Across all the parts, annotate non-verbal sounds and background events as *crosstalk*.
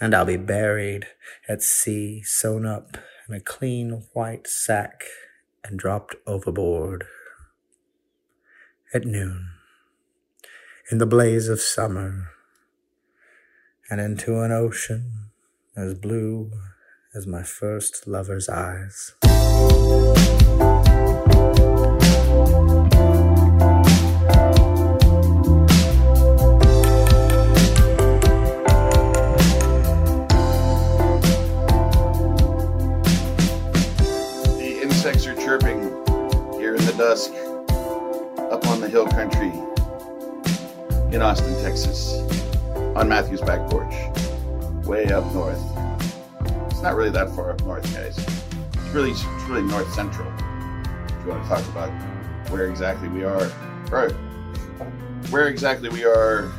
And I'll be buried at sea, sewn up in a clean white sack and dropped overboard at noon in the blaze of summer and into an ocean as blue as my first lover's eyes. Dusk up on the hill country in Austin, Texas, on Matthew's back porch, way up north. It's not really that far up north, guys. It's really, it's really north central. If you want to talk about where exactly we are, or where exactly we are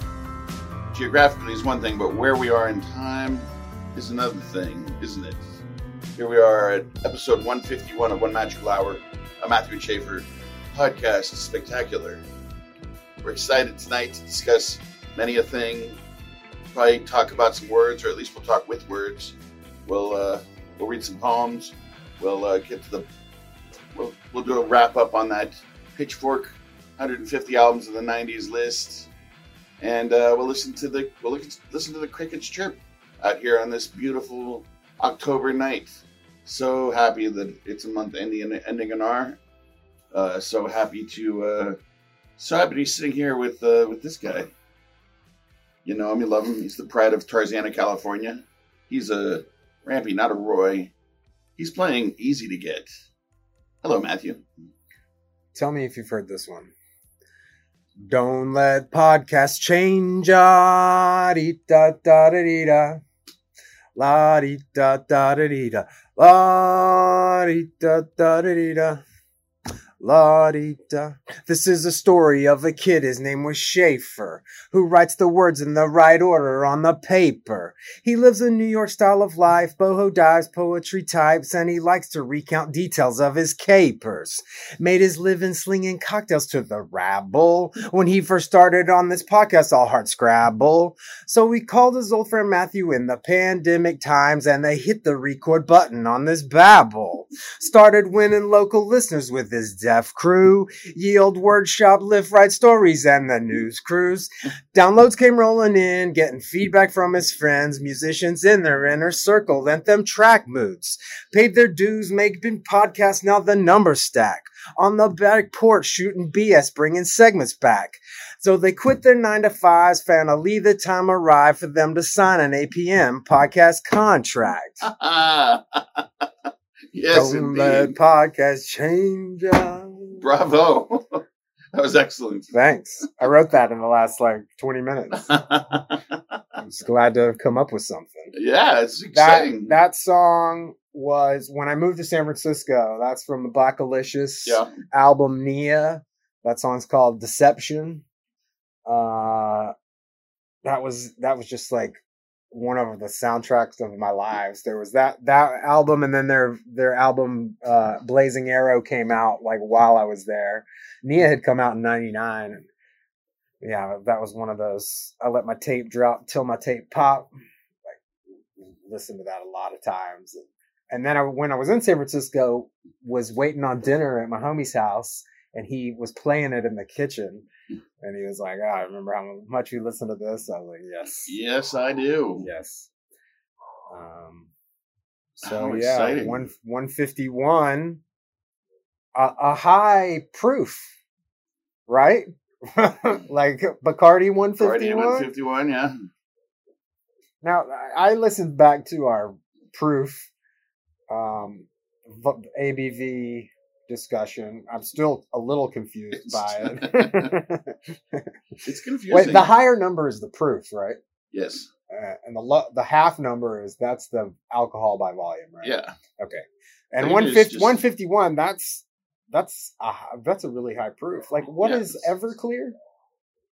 geographically is one thing, but where we are in time is another thing, isn't it? Here we are at episode 151 of One Magical Hour, a Matthew Schaefer podcast spectacular. We're excited tonight to discuss many a thing. Probably talk about some words, or at least we'll talk with words. We'll uh, we'll read some poems. We'll uh, get to the we'll, we'll do a wrap up on that Pitchfork 150 albums of the 90s list, and uh, we'll listen to the we'll listen to the crickets chirp out here on this beautiful October night. So happy that it's a month ending ending in R. Uh, so happy to uh, so happy to be sitting here with uh, with this guy. You know him, you love him. He's the pride of Tarzana, California. He's a Rampy, not a Roy. He's playing easy to get. Hello, Matthew. Tell me if you've heard this one. Don't let podcasts change. Da da da da. La da da da da. La da da da da. La dee da. This is a story of a kid. His name was Schaefer, who writes the words in the right order on the paper. He lives a New York style of life, boho dives, poetry types, and he likes to recount details of his capers. Made his living slinging cocktails to the rabble. When he first started on this podcast, all hard scrabble. So we called his old friend Matthew in the pandemic times, and they hit the record button on this babble. Started winning local listeners with his crew. Yield workshop, lift right stories, and the news crews. Downloads came rolling in, getting feedback from his friends, musicians in their inner circle, lent them track moods. Paid their dues, making podcasts now the number stack. On the back porch, shooting BS, bringing segments back. So they quit their nine to fives, finally the time arrived for them to sign an APM podcast contract. *laughs* yes, Don't let indeed. podcast change. us. Bravo. *laughs* that was excellent. Thanks. I wrote that in the last like 20 minutes. *laughs* I'm just glad to have come up with something. yeah, it's That exciting. that song was when I moved to San Francisco. That's from the Blackalicious yeah. album Nia. That song's called Deception. Uh that was that was just like one of the soundtracks of my lives. There was that that album and then their their album uh Blazing Arrow came out like while I was there. Nia had come out in 99 and yeah, that was one of those I let my tape drop till my tape pop. Like listen to that a lot of times. And then I, when I was in San Francisco, was waiting on dinner at my homie's house, and he was playing it in the kitchen, and he was like, "Ah, I remember how much you listened to this." I was like, "Yes, Yes, I do. yes." Um, so How yeah, exciting. one one fifty one, a, a high proof, right? *laughs* like Bacardi one Party fifty at one. 151, yeah. Now I I listened back to our proof um, ABV discussion. I'm still a little confused by it. *laughs* It's confusing. Wait, the higher number is the proof, right? yes. Uh, and the lo- the half number is that's the alcohol by volume, right? Yeah. Okay. And 150, just- 151, that's that's a, that's a really high proof. Like what Yeah, is Everclear?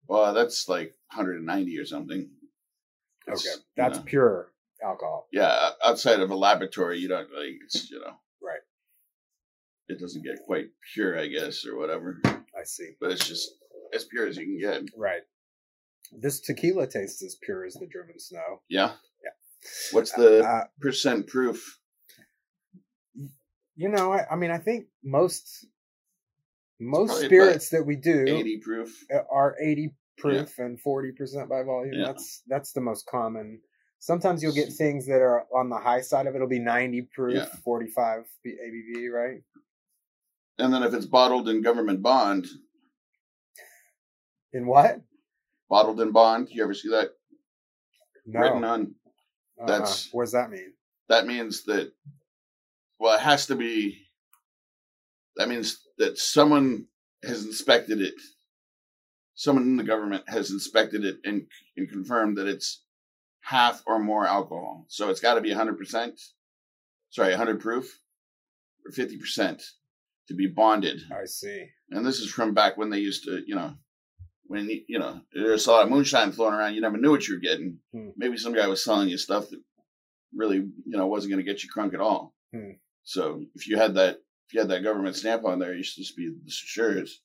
Well, that's like 190 or something. It's, Okay, you that's know, pure alcohol. yeah. Outside of a laboratory, you don't like it's you know. It doesn't get quite pure, I guess, or whatever. I see. But it's just as pure as you can get. Right. This tequila tastes as pure as the driven snow. Yeah. Yeah. What's the Uh, percent proof? you know, I, I mean, I think most most spirits that we do Eighty proof. are 80 proof and 40% by volume. Yeah. That's that's the most common. Sometimes you'll get things that are on the high side of it. It'll be 90 proof, Yeah. 45 ABV, right? And then if it's bottled in government bond, In what? bottled in bond, you ever see that No. written on? Uh-uh. that's- what does that mean? That means that, well, it has to be, that means that someone has inspected it. Someone in the government has inspected it and, and confirmed that it's half or more alcohol. So it's got to be 100%, sorry, 100 proof or 50% to be bonded. I see. And this is from back when they used to, you know, when you you know there's a lot of moonshine flowing around, you never knew what you were getting. Hmm. Maybe some guy was selling you stuff that really, you know, wasn't going to get you crunk at all. Hmm. So if you had that, if you had that government stamp on there, you should just be sure it's,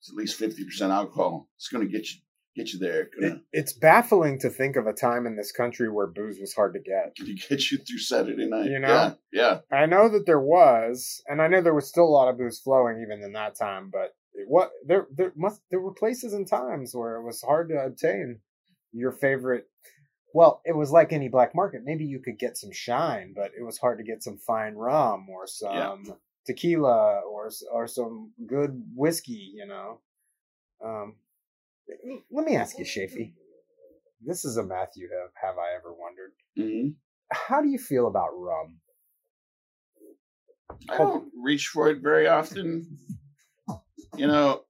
it's at least fifty percent alcohol. It's going to get you get you there. It, it's baffling to think of a time in this country where booze was hard to get. to get you through Saturday night. You know? Yeah, yeah. I know that there was, and I know there was still a lot of booze flowing even in that time, but it, what there there must there were places and times where it was hard to obtain your favorite. Well, it was like any black market. Maybe you could get some shine, but it was hard to get some fine rum or some tequila or or some good whiskey. You know. Um, let me ask you, Shafi. This is a Matthew have, have I ever wondered. hmm How do you feel about rum? I don't reach for it very often. You know,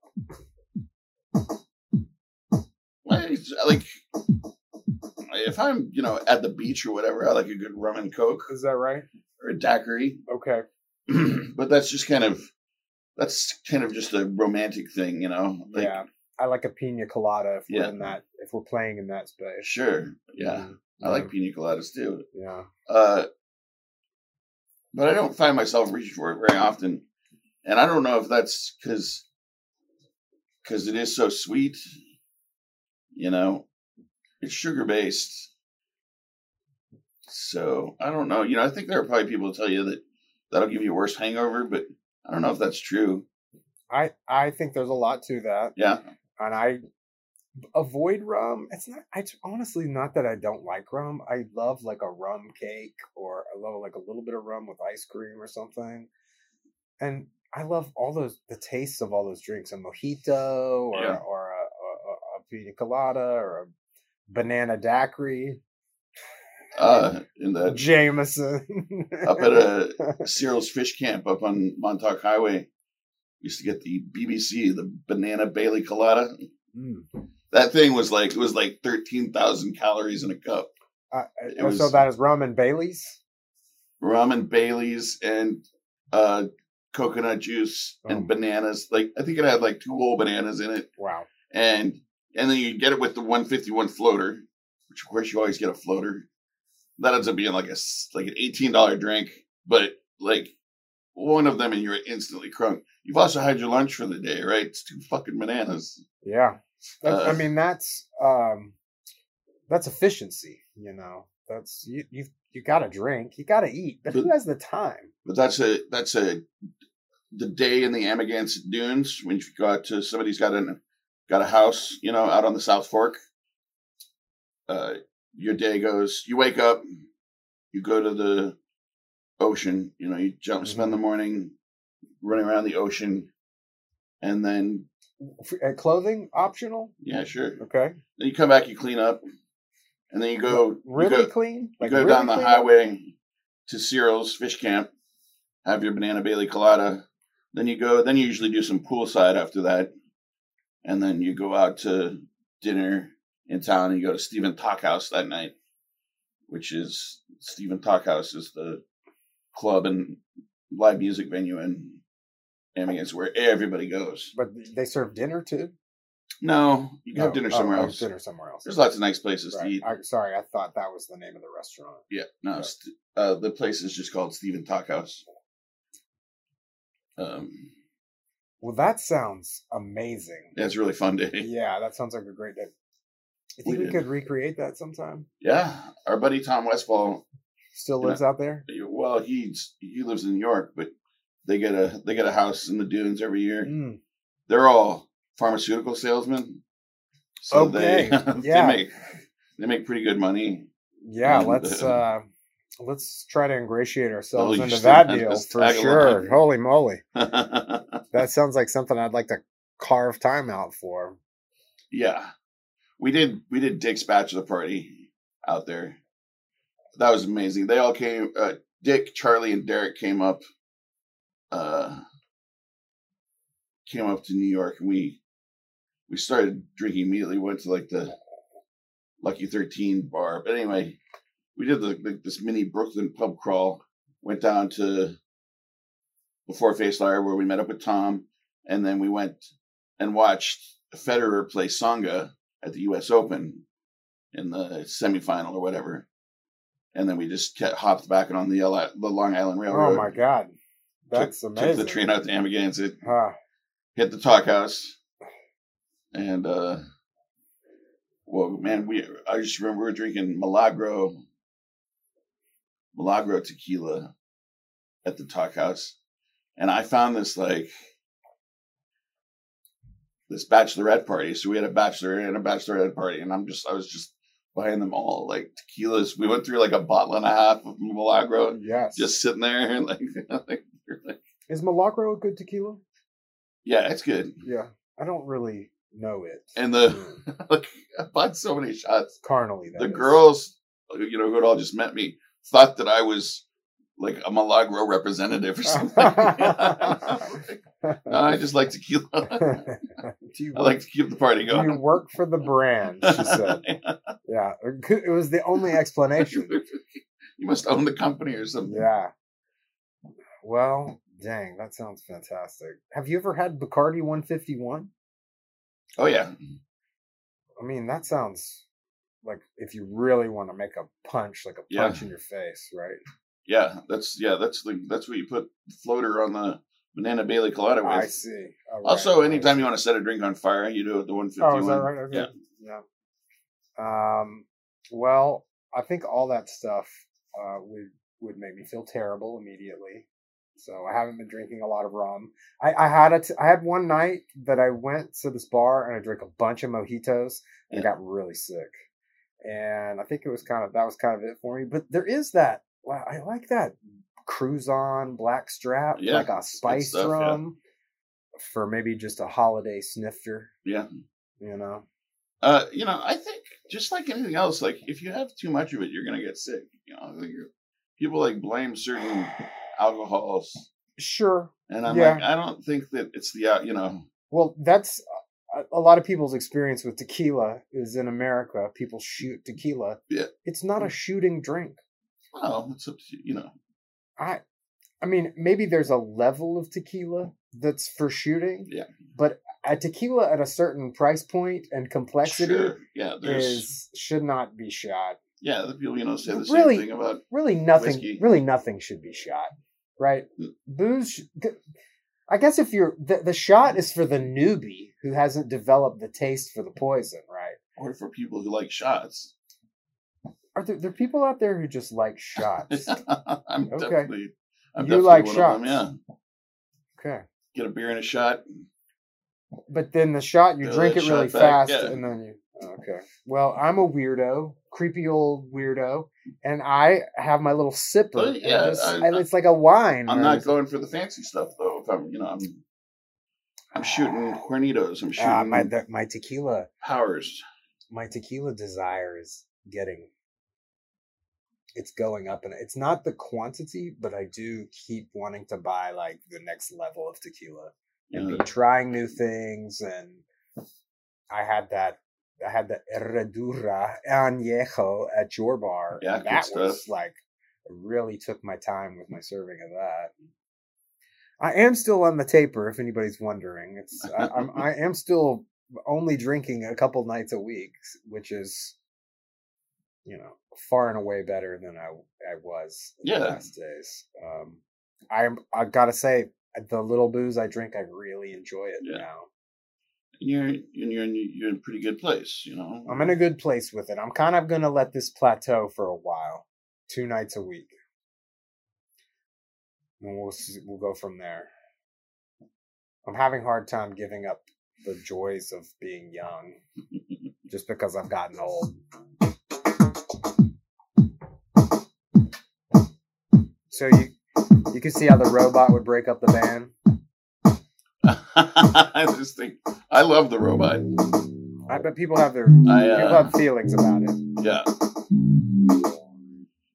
I, like if I'm, you know, at the beach or whatever, I like a good rum and coke Is that right? or a daiquiri. Okay. *clears throat* but that's just kind of that's kind of just a romantic thing, you know. Like, yeah, I like a pina colada if we're in that if we're playing in that space. Sure. Yeah. Mm, I like pina coladas too. Yeah, Uh, but I don't find myself reaching for it very often, and I don't know if that's because because it is so sweet. You know, it's sugar based, so I don't know. You know, I think there are probably people who tell you that that'll give you a worse hangover, but I don't know if that's true. I I think there's a lot to that, Yeah, and I avoid rum. It's not. It's honestly not that I don't like rum. I love like a rum cake, or I love like a little bit of rum with ice cream or something, and I love all those the tastes of all those drinks. A mojito, or Yeah. or a, a, a pina colada, or a banana daiquiri. uh, in *laughs* the Jameson. up at a *laughs* Cyril's Fish Camp up on Montauk Highway. Used to get the BBC, the banana Bailey colada. Mm. That thing was like it was like thirteen thousand calories in a cup. Uh, It uh, so was- that is rum and Bailey's. Rum and Bailey's and uh, coconut juice Oh. and bananas. Like I think it had like two whole bananas in it, Wow. and and then you get it with the one fifty one floater, which of course you always get a floater. That ends up being like a s- like an eighteen dollar drink, but like one of them and you're instantly crunk. You've also had your lunch for the day, right? It's two fucking bananas. Yeah. That's, I Uh, mean, that's um, that's efficiency. You know, that's you you you got to drink, you got to eat, but who has the time? But that's a that's a the day in the Amagansett Dunes when you go out to somebody's got an got a house, you know, out on the South Fork. Uh, your day goes. You wake up, you go to the ocean. You know, you jump, spend the morning running around the ocean, and then F- uh, clothing optional. yeah, sure. Okay. Then you come back, you clean up, and then you go Really you go, clean. you go really down the clean? highway to Cyril's Fish Camp, have your banana Bailey colada. Then you go. Then you usually do some poolside after that, and then you go out to dinner in town. And you go to Stephen Talkhouse that night, which is Stephen Talkhouse is the club and live music venue in Amagansett where everybody goes. But they serve dinner too. No, you can have dinner Oh, somewhere oh, else. Dinner somewhere else. There's lots of nice places to eat. I, sorry, I thought that was the name of the restaurant. Yeah, no, Yeah. St- uh, the place is just called Stephen Talkhouse. Um, Well, that sounds amazing. Yeah, it's a really fun day. Yeah, that sounds like a great day. I think We we, could recreate that sometime? Yeah, our buddy Tom Westfall. Still lives out there? Well, he's he lives in New York, but they get a they get a house in the dunes every year. Mm. They're all pharmaceutical salesmen, so they Okay, *laughs* they yeah. make they make pretty good money. Yeah, And, let's uh, uh let's try to ingratiate ourselves into that *laughs* deal for sure. Holy moly. *laughs* That sounds like something I'd like to carve time out for. yeah, we did we did Dick's bachelor party out there. That was amazing. They all came. Uh, Dick, Charlie, and Derek came up. Uh, came up to New York, and we we started drinking immediately. Went to like the Lucky Thirteen bar, but anyway, we did the, the, this mini Brooklyn pub crawl. Went down to before Face Liar where we met up with Tom, and then we went and watched Federer play Tsonga at the U.S. Open in the semifinal or whatever. And then we just kept, hopped back on the, the Long Island Railroad. Oh my god. That's took, amazing. Took the train out to Amagansett, Huh. hit the talk house, and uh, well, man, we I just remember we were drinking Milagro, Milagro tequila at the talk house, and I found this like this bachelorette party. So we had a bachelor and a bachelorette party, and I'm just I was just buying them all like tequilas. We went through like a bottle and a half of Milagro, Yes. just sitting there *laughs* like, like *laughs* Is Milagro a good tequila? yeah, it's good. Yeah. I don't really know it. And the *laughs* Mm. like, I bought so many shots. carnally the is. girls, you know, who had all just met me, thought that I was like a Milagro representative or something. *laughs* no, I just like tequila. do you I like to keep the party do you work for the brand? She said. Yeah. It was the only explanation. you must own the company or something. Yeah. Well, dang, that sounds fantastic. Have you ever had Bacardi 151? Oh yeah, I mean, that sounds like if you really want to make a punch, like a Yeah. punch in your face, right? yeah. That's yeah. That's the that's what you put floater on the banana Bailey colada with. I see. All right, Also, anytime you want to set a drink on fire, you do it the one fifty Oh, one. is that right? Okay. Yeah. Yeah. Um. Well, I think all that stuff uh, would would make me feel terrible immediately. So I haven't been drinking a lot of rum. I, I had a t- I had one night that I went to this bar and I drank a bunch of mojitos and I Yeah. got really sick. And I think it was kind of that was kind of it for me. But there is that. Wow, I like that Cruzan black strap, Yeah, like a spice stuff, yeah. rum for maybe just a holiday snifter. Yeah. You know. Uh, you know, I think just like anything else, like if you have too much of it, you're gonna get sick. You know, I people like blame certain alcohols, Sure. and I'm Yeah. like, I don't think that it's the uh, you know, Well, that's a, a lot of people's experience with tequila is in America. People shoot tequila. Yeah. It's not a shooting drink. well, it's up to you, you know, I I mean, maybe there's a level of tequila that's for shooting. Yeah. But a tequila at a certain price point and complexity sure, yeah, there's is should not be shot. Yeah, the people you know say the Really- same thing about Really nothing Whiskey. really nothing should be shot. Right? Mm. Booze I guess if you're the, the shot is for the newbie who hasn't developed the taste for the poison, right? or for people who like shots. Are there, there are people out there who just like shots? *laughs* I'm Okay. definitely, I'm You definitely like one shots. of them. Yeah, okay. get a beer and a shot. But then the shot, you drink it really back, fast, yeah. and then you. Okay. Well, I'm a weirdo, creepy old weirdo, and I have my little sipper. Oh, and yeah, just- I- I- it's like a wine. I'm not going for the fancy stuff though. If I'm, you know, I'm, I'm shooting Hornitos. I'm shooting Ah, my the, my tequila, Powers. my tequila desire is getting. It's going up, and it's not the quantity, but I do keep wanting to buy like the next level of tequila. and You be trying new things and I had that I had the Herradura Añejo at your bar. Yeah, that was stuff. like really took my time with my serving of that. I am still on the taper, if anybody's wondering. It's I, I'm I *laughs* am still only drinking a couple nights a week, which is you know far and away better than I I was in Yeah. the last days. Um, I'm I gotta say the little booze I drink, I really enjoy it Yeah. now. You're you're in you're in a pretty good place, you know. I'm in a good place with it. I'm kind of gonna let this plateau for a while, two nights a week, and we'll see, we'll go from there. I'm having a hard time giving up the joys of being young, *laughs* just because I've gotten old. So you you can see how the robot would break up the band. *laughs* I just think I love the robot. I bet people have their I people uh, have feelings about it. yeah.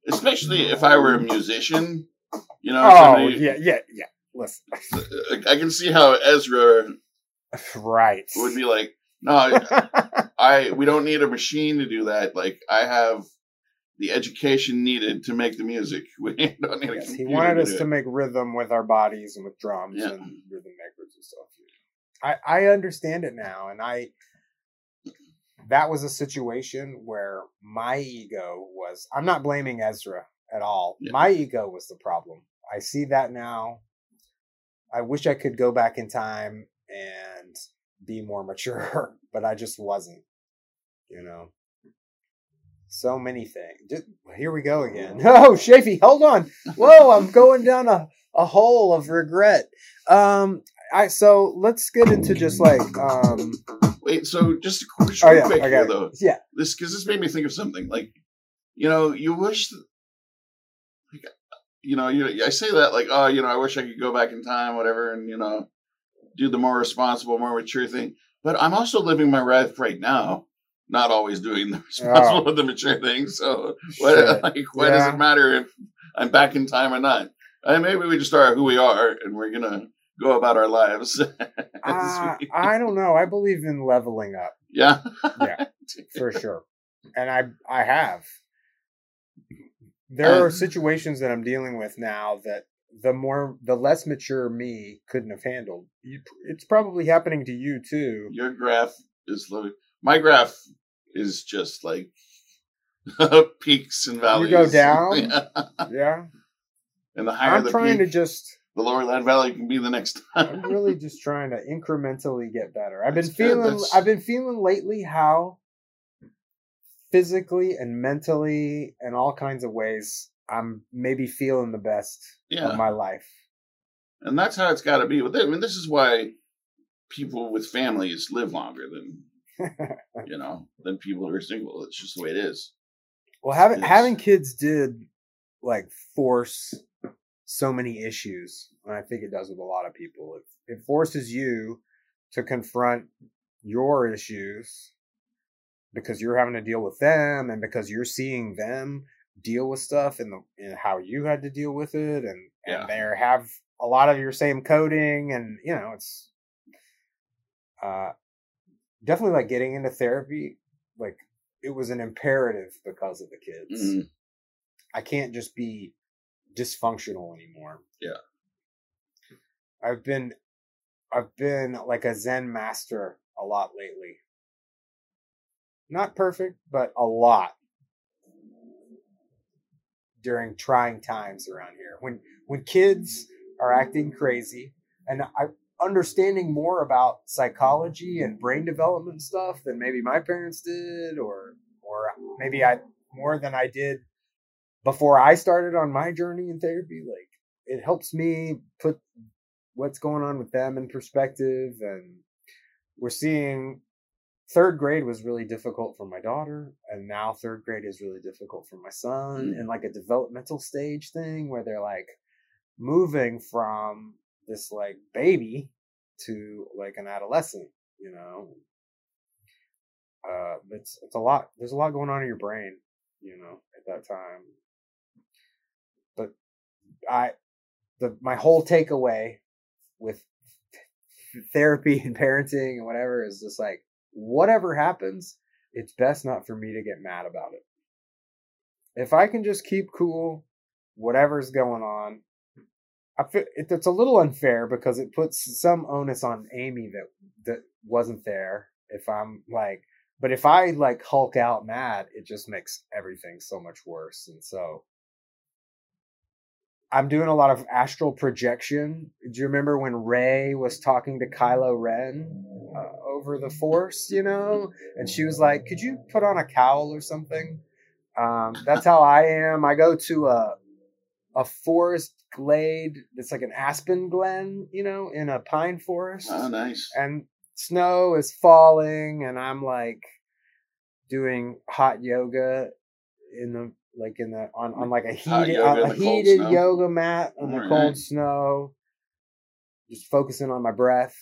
Especially if I were a musician, you know. Oh somebody- yeah, yeah, yeah. Listen, I can see how Ezra right. would be like, no, I *laughs* we don't need a machine to do that. Like I have the education needed to make the music. *laughs* We don't need a Yes, he wanted us do to make rhythm with our bodies and with drums Yeah. and rhythm makers and stuff. I I understand it now, and I that was a situation where my ego was. I'm not blaming Ezra at all. Yeah. My ego was the problem. I see that now. I wish I could go back in time and be more mature, *laughs* but I just wasn't. You know. So many things. Just, here we go again. *laughs* Oh, Shafi, hold on. Whoa, I'm going down a, a hole of regret. Um, I so let's get into just like um. Wait, so just, just Oh yeah, quick I here though. Yeah, This because this made me think of something. Like, you know, you wish. that- Like, you know, you, I say that like, oh, you know, I wish I could go back in time, whatever, and you know, do the more responsible, more mature thing. But I'm also living my life right now, not always doing the *laughs* responsible, the mature thing. So *laughs* what, like, why does it matter if I'm back in time or not? And maybe we just are who we are, and we're gonna go about our lives. *laughs* Uh, we- I don't know. I believe in leveling up yeah, Yeah. for sure, and I I have. There are Um, situations that I'm dealing with now that the more the less mature me couldn't have handled. You, it's probably happening to you too. your graph is low. My graph is just like *laughs* peaks and valleys. You go down? *laughs* Yeah. Yeah, and the higher I'm the trying to just. the lower that valley can be the next *laughs* time. I'm really just trying to incrementally get better. I've been That's feeling I've been feeling lately how physically and mentally and all kinds of ways I'm maybe feeling the best yeah, of my life. and that's how it's got to be. With it. I mean, this is why people with families live longer than *laughs* you know than people who are single. It's just the way it is. well, having having kids did like force so many issues, and I think it does with a lot of people. It, it forces you to confront your issues because you're having to deal with them, and because you're seeing them deal with stuff and the and how you had to deal with it, and Yeah. and they have a lot of your same coding, and you know it's uh definitely like getting into therapy like it was an imperative because of the kids. Mhm. I can't just be dysfunctional anymore. Yeah. I've been I've been like a Zen master a lot lately. Not perfect, but a lot during trying times around here. When when kids are acting crazy and I understanding more about psychology and brain development stuff than maybe my parents did or or maybe I more than I did before I started on my journey in therapy like it helps me put what's going on with them in perspective and we're seeing third grade was really difficult for my daughter and now third grade is really difficult for my son Mm. and like a developmental stage thing where they're like moving from this like baby to like an adolescent you know? Uh it's it's a lot there's a lot going on in your brain you know at that time. But i the my whole takeaway with therapy and parenting and whatever is just like whatever happens it's best not for me to get mad about it. If i can just keep cool whatever's going on I feel it, it's a little unfair because it puts some onus on Amy that that wasn't there. If I'm like, but if I like Hulk out mad, it just makes everything so much worse. And so, I'm doing a lot of astral projection. Do you remember when Rey was talking to Kylo Ren uh, over the Force? You know, and she was like, "Could you put on a cowl or something?" Um, that's how I am. I go to a a forest glade. It's like an aspen glen, you know, in a pine forest, Oh, nice. and snow is falling, and I'm like doing hot yoga in the like in the on, on like a heated yoga a, a heated yoga mat on the cold snow just focusing on my breath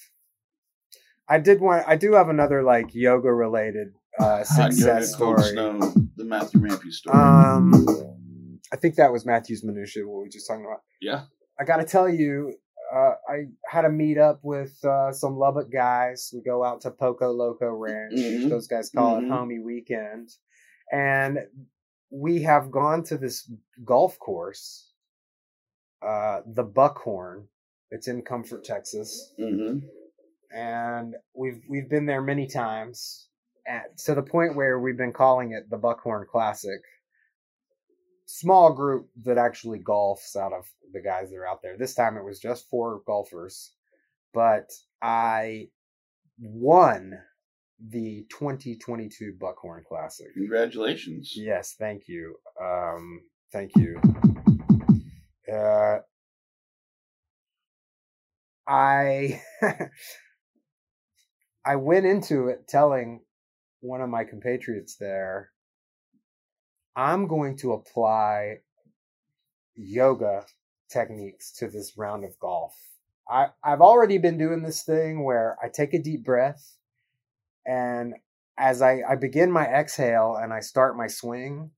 i did want i do have another like yoga related uh *laughs* yoga, success cold story snow, the Matthew Rampy story. um i think that was matthew's minutia what we were just talking about yeah. I got to tell you, uh, I had a meet up with uh, some Lubbock guys. We go out to Poco Loco Ranch. Mhm. Those guys call Mhm. it Homie Weekend. And we have gone to this golf course, uh, the Buckhorn. It's in Comfort, Texas. hmm And we've we've been there many times at, to the point where we've been calling it the Buckhorn Classic. Small group that actually golfs out of the guys that are out there. This time it was just four golfers, but I won the 2022 Buckhorn Classic. Congratulations. Yes, thank you. Um, thank you. Uh, I *laughs* I went into it telling one of my compatriots there, I'm going to apply yoga techniques to this round of golf. I, I've already been doing this thing where I take a deep breath and as I, I begin my exhale and I start my swing,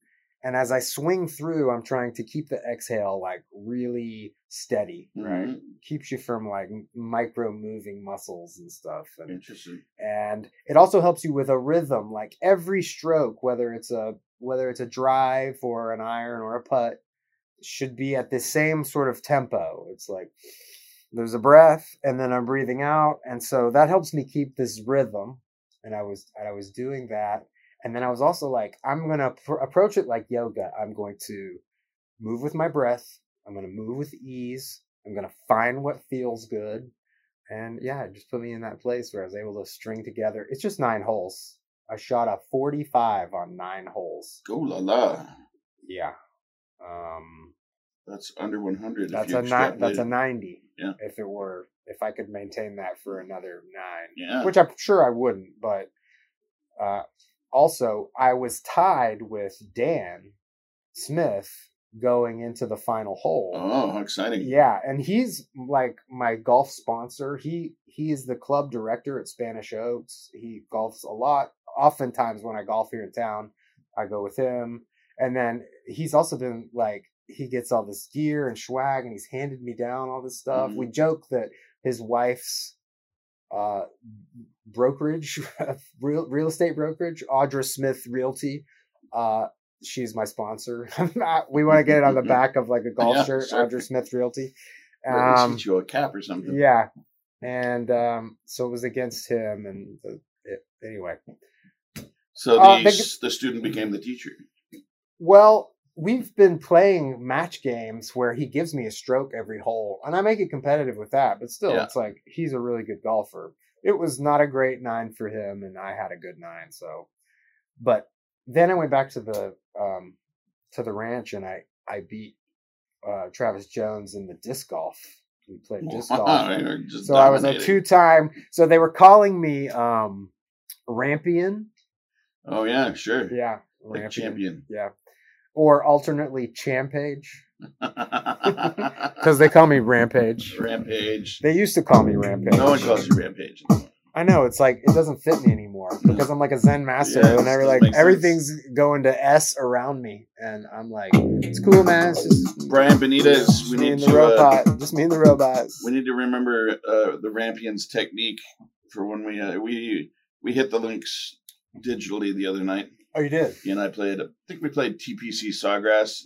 and as I swing through, I'm trying to keep the exhale like really steady, right? Mhm. Keeps you from like micro moving muscles and stuff. And Interesting. and it also helps you with a rhythm like every stroke whether it's a whether it's a drive or an iron or a putt should be at the same sort of tempo. It's like there's a breath and then i'm breathing out. And so that helps me keep this rhythm. And i was and i was doing that. And then i was also like i'm going to pr- approach it like yoga. I'm going to move with my breath. I'm going to move with ease. I'm going to find what feels good. And yeah, it just put me in that place where I was able to string together. It's just nine holes. I shot a 45 on nine holes. Oh la la. Yeah. Um, That's under 100. that's a ni- that's a 90. Yeah. If it were, if I could maintain that for another nine, Yeah. which I'm sure I wouldn't. But uh, also, I was tied with Dan Smith going into the final hole. Oh, how exciting. Yeah, and he's like my golf sponsor. He he is the club director at Spanish Oaks. He golfs a lot. Oftentimes when I golf here in town, I go with him. And then he's also been like he gets all this gear and swag and he's handed me down all this stuff. We joke that his wife's uh brokerage *laughs* real real estate brokerage, Audra Smith Realty, uh she's my sponsor. *laughs* we want to get it on the *laughs* back of like a golf Yeah, shirt, sure. Audra Smith Realty. Or Um, get you a cap or something. yeah, and um, so it was against him, and the, it, anyway. So the, Uh, they- the student became the teacher. Well, we've been playing match games where he gives me a stroke every hole, and I make it competitive with that. But still, Yeah. it's like he's a really good golfer. It was not a great nine for him, and I had a good nine. So, but then I went back to the um, to the ranch, and I I beat uh, Travis Jones in the disc golf. We played disc *laughs* golf. So I was a two time. So they were calling me um Rampion. Oh yeah, sure. Yeah. Like Rampion. champion. Yeah. Or alternately Champage. *laughs* Because they call me Rampage. Rampage. They used to call me Rampage. No one calls you Rampage. I know, it's like it doesn't fit me anymore because I'm like a Zen master Yeah, every like make sense. everything's going to S around me. And I'm like, it's cool man, it's just Brian Benitez, we need and the to uh, robot. just me and the robot. we need to remember uh, the Rampion's technique for when we uh, we we hit the links digitally the other night. Oh you did? And I played. I think we played TPC Sawgrass.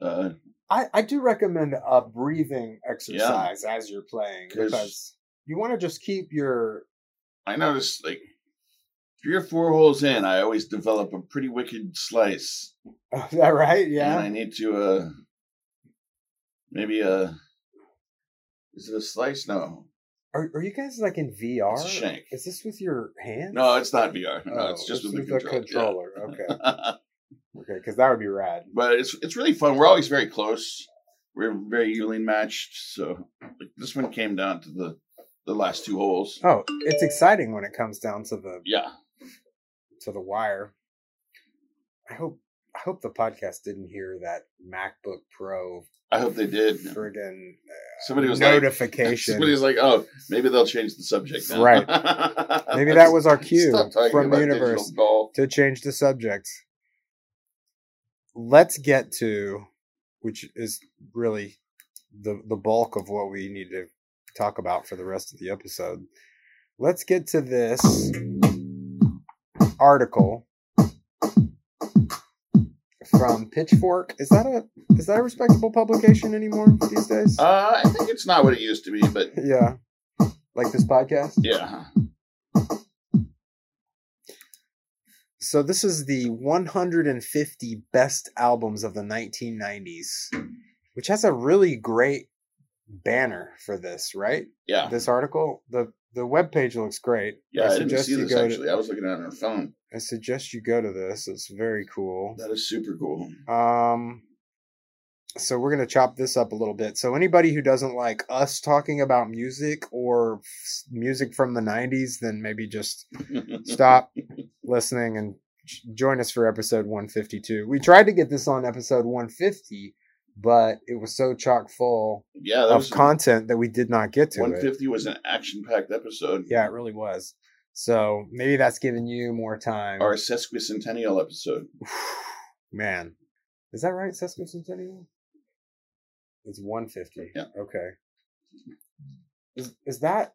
Uh, I, I do recommend a breathing exercise as you're playing because you want to just keep your I noticed like three or four holes in, I always develop a pretty wicked slice. *laughs* is that right? Yeah. And I need to uh Maybe a. Is it a slice? No, Are, are you guys like in VR? Shank. Is this with your hands? no, it's not VR. No, Oh, it's just with the with controller. controller. Okay, *laughs* okay, because that would be rad. but it's it's really fun. We're always very close. We're very evenly matched. So like, this one came down to the the last two holes. Oh, it's exciting when it comes down to the Yeah, to the wire. I hope I hope the podcast didn't hear that MacBook Pro I hope they did. friggin' Somebody uh, was like, notification. somebody was like, oh, maybe they'll change the subject. Now. Right. *laughs* Maybe that was our cue from the universe. to change the subject. Let's get to, which is really the the bulk of what we need to talk about for the rest of the episode. Let's get to this article from Pitchfork. Is that a is that a respectable publication anymore these days? Uh, I think it's not what it used to be, but yeah, like this podcast. yeah. So this is the 150 best albums of the 1990s, which has a really great banner for this, right? Yeah. This article, the the web page looks great. Yeah, I, didn't see you this actually. to. I was looking at it on her phone. I suggest you go to this. It's very cool. That is super cool. Um, so we're gonna chop this up a little bit. So anybody who doesn't like us talking about music or f- music from the 90s, then maybe just *laughs* stop listening and j- join us for episode 152. We tried to get this on episode 150, but it was so chock full yeah, of was content that we did not get to it. 150 was an action packed episode. Yeah, it really was. So maybe that's giving you more time. Our sesquicentennial episode. *sighs* Man, is that right? Sesquicentennial? It's 150. Yeah. Okay. Is is that?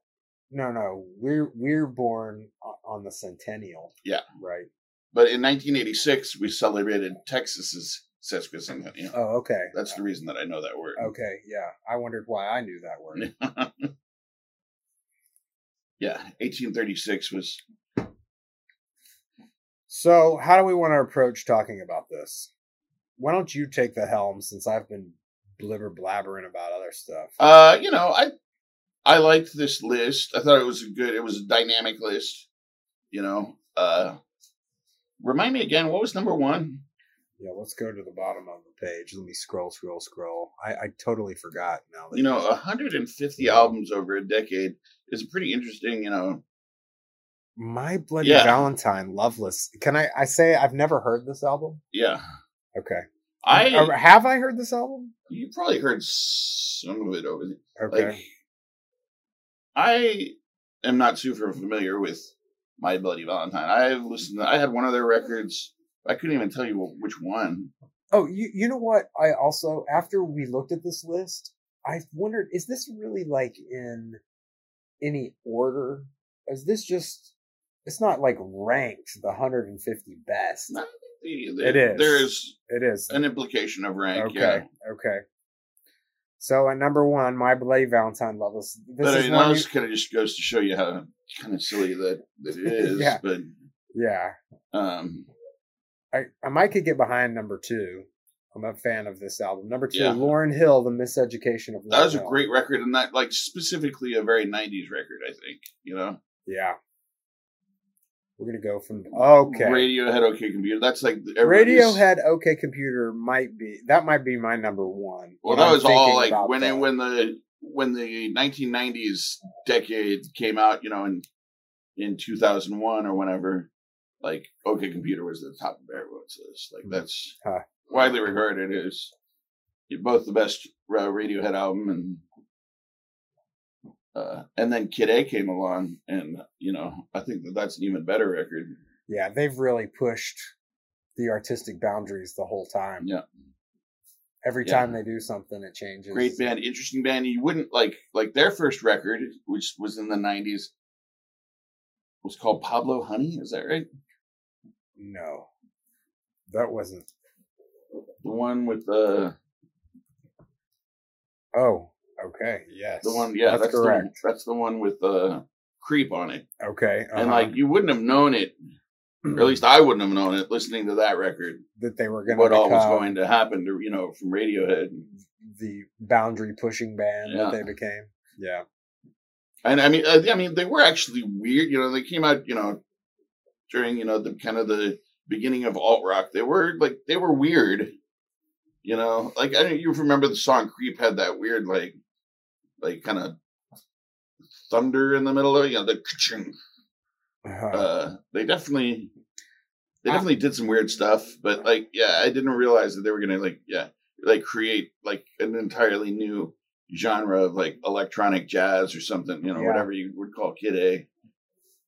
No, no. We're we're born on the centennial. Yeah. Right. But in 1986, we celebrated Texas's sesquicentennial. Oh, okay. That's the reason that I know that word. Okay. Yeah. I wondered why I knew that word. *laughs* yeah, 1836 was. So, how do we want to approach talking about this? Why don't you take the helm since I've been blibber blabbering about other stuff? Uh, you know, I I liked this list. I thought it was a good. It was a dynamic list. You know, uh, remind me again. What was number one? Yeah, let's go to the bottom of the page. Let me scroll, scroll, scroll. I, I totally forgot now. That You know, 150 albums over a decade is pretty interesting. You know, My Bloody Yeah. Valentine, Loveless. Can I? I say I've never heard this album. yeah. Okay. I have I heard this album? you probably heard some of it over there. Okay. Like, I am not super familiar with My Bloody Valentine. I've listened. To, I had one of their records. I couldn't even tell you which one. oh, you you know what? I also after we looked at this list, I wondered is this really like in any order? Is this just? It's not like ranked the 150 best. No, It is. There is It is. an implication of rank. Okay. Yeah. Okay. So at number one, My Bloody Valentine, levels. This But I is mean, one. that You, kind of just goes to show you how kind of silly that, that it *laughs* is. Yeah. But yeah. um, I, I might could get behind number two. I'm a fan of this album. Number two, Yeah. Lauryn Hill, The Miseducation of Lauryn that was a Hill. great record, and that like specifically a very '90s record. I think you know. Yeah. We're gonna go from okay. Radiohead, OK Computer. That's like Radiohead, OK Computer might be that might be my number one. Well, that I'm was all like when when the when the 1990s decade came out. You know, in in 2001 or whenever, like OK Computer was at the top of everyone's list. Like that's Huh. widely regarded as both the best uh, Radiohead album and. Uh, and then Kid A came along, and you know I think that that's an even better record. yeah, they've really pushed the artistic boundaries the whole time. Yeah. Every Yeah. time they do something, it changes. Great band, interesting band. You wouldn't like like their first record, which was in the '90s, was called Pablo Honey. Is that right? No, that wasn't. The one with the Oh, okay. Yes, the one, yeah, that's, that's, correct. The, that's the one with the creep on it, Okay, and uh-huh. like you wouldn't have known it, or at least I wouldn't have known it listening to that record. that they were going What all was going to happen to you know from Radiohead. the boundary pushing band Yeah. that they became. Yeah. And I mean, uh, I mean, they were actually weird. You know, they came out, you know, during you know the kind of the beginning of alt rock. They were like they were weird. You know, like I don't you remember the song "Creep" had that weird like, like kind of thunder in the middle of it. You know, the ka-ching. Uh-huh. uh, they definitely they I- definitely did some weird stuff but like yeah i didn't realize that they were gonna like yeah like create like an entirely new genre of like electronic jazz or something you know Yeah. whatever you would call kid a